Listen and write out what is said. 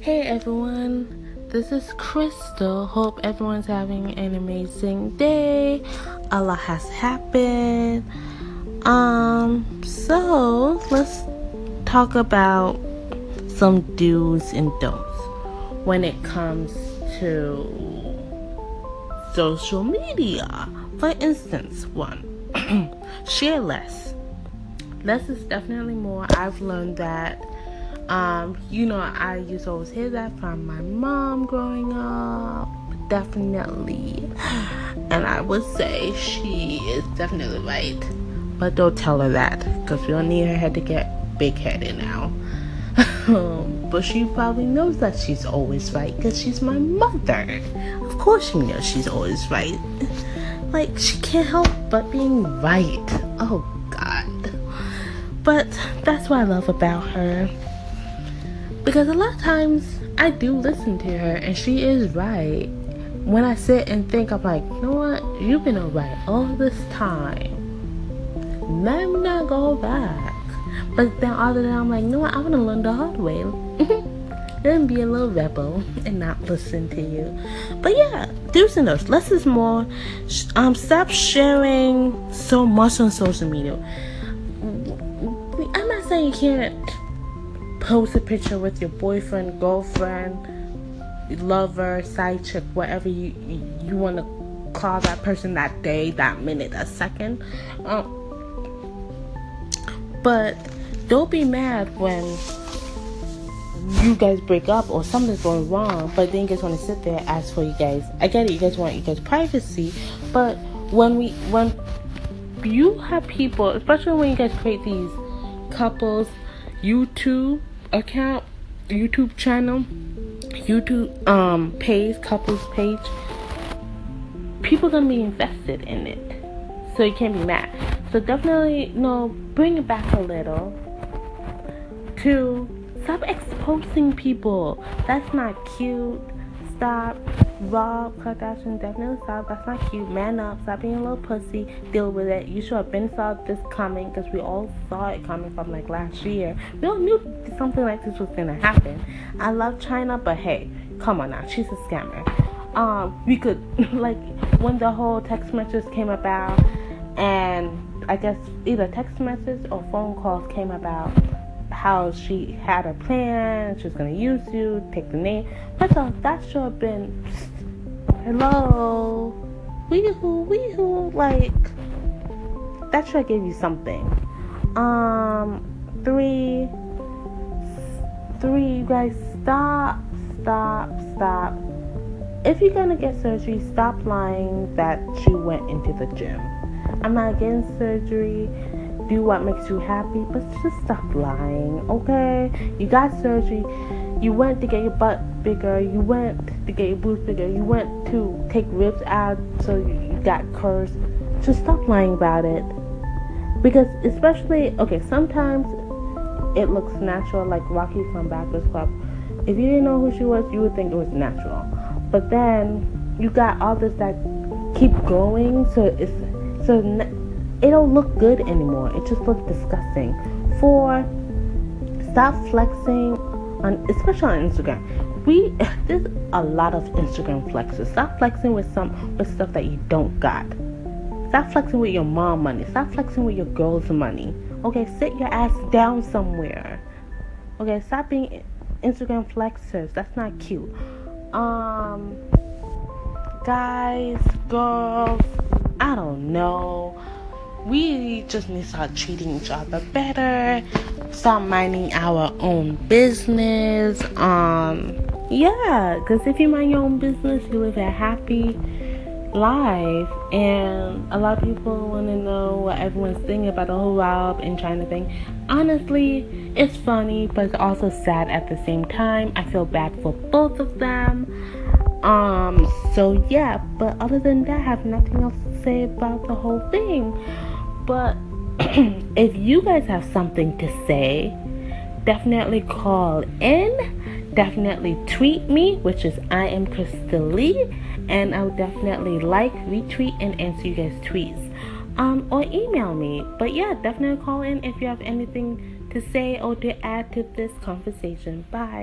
Hey everyone, this is Crystal. Hope everyone's having an amazing day. A lot has happened. Um, so let's talk about some do's and don'ts when it comes to social media. For instance, one, share less. Less is definitely more. I've learned that um, you know, I used to always hear that from my mom growing up. Definitely. And I would say she is definitely right. But don't tell her that because we don't need her head to get big headed now. but she probably knows that she's always right because she's my mother. Of course, she knows she's always right. Like, she can't help but being right. Oh, God. But that's what I love about her because a lot of times I do listen to her and she is right. When I sit and think, I'm like, you know what? You've been alright all this time. Let me not go back. But then other than I'm like, you know what? I want to learn the hard way. then be a little rebel and not listen to you. But yeah, do's and don'ts. Less is more. Um, stop sharing so much on social media. I'm not saying you can't post a picture with your boyfriend, girlfriend, lover, side chick, whatever you you, want to call that person that day, that minute, that second. Um, but don't be mad when you guys break up or something's going wrong, but then you guys want to sit there and ask for you guys. I get it, you guys want you guys privacy, but when we when you have people, especially when you guys create these couples YouTube account, YouTube channel, YouTube um page, couples page, people gonna be invested in it. So you can't be mad. So definitely know, bring it back a little to stop exposing people. That's not cute. Stop Rob Kardashian definitely stop. That's not cute. Man up. Stop being a little pussy. Deal with it. You should have been saw this coming because we all saw it coming from like last year. We all knew something like this was gonna happen. I love Chyna, but hey, come on now, she's a scammer. Um, we could like when the whole text messages came about, and I guess either text messages or phone calls came about how she had a plan, she was gonna use you, take the name. But so that should have been hello, weehoo, weehoo, like that should give you something. Um, three, three, you guys, stop, stop, stop. If you're gonna get surgery, stop lying that you went into the gym. I'm not against surgery do what makes you happy, but just stop lying, okay? You got surgery, you went to get your butt bigger, you went to get your boobs bigger, you went to take ribs out so you got curves. Just stop lying about it. Because, especially, okay, sometimes it looks natural, like Rocky from Backers Club. If you didn't know who she was, you would think it was natural. But then you got all this that keep growing, so it's so it don't look good anymore. It just looks disgusting. Four, stop flexing on, especially on Instagram. We there's a lot of Instagram flexes. Stop flexing with some with stuff that you don't got. Stop flexing with your mom money. Stop flexing with your girl's money. Okay, sit your ass down somewhere. Okay, stop being Instagram flexers. That's not cute. Um, guys, girls, I don't know we just need to start treating each other better start minding our own business um yeah because if you mind your own business you live a happy life. And a lot of people want to know what everyone's thinking about the whole Rob and Chyna thing honestly it's funny but it's also sad at the same time. I feel bad for both of them. Um so yeah but other than that i have nothing else to say about the whole thing but if you guys have something to say, definitely call in. Definitely tweet me, which is I am Crystal Lee, and I will definitely like, retweet, and answer you guys' tweets. Um, or email me. But yeah, definitely call in if you have anything to say or to add to this conversation. Bye.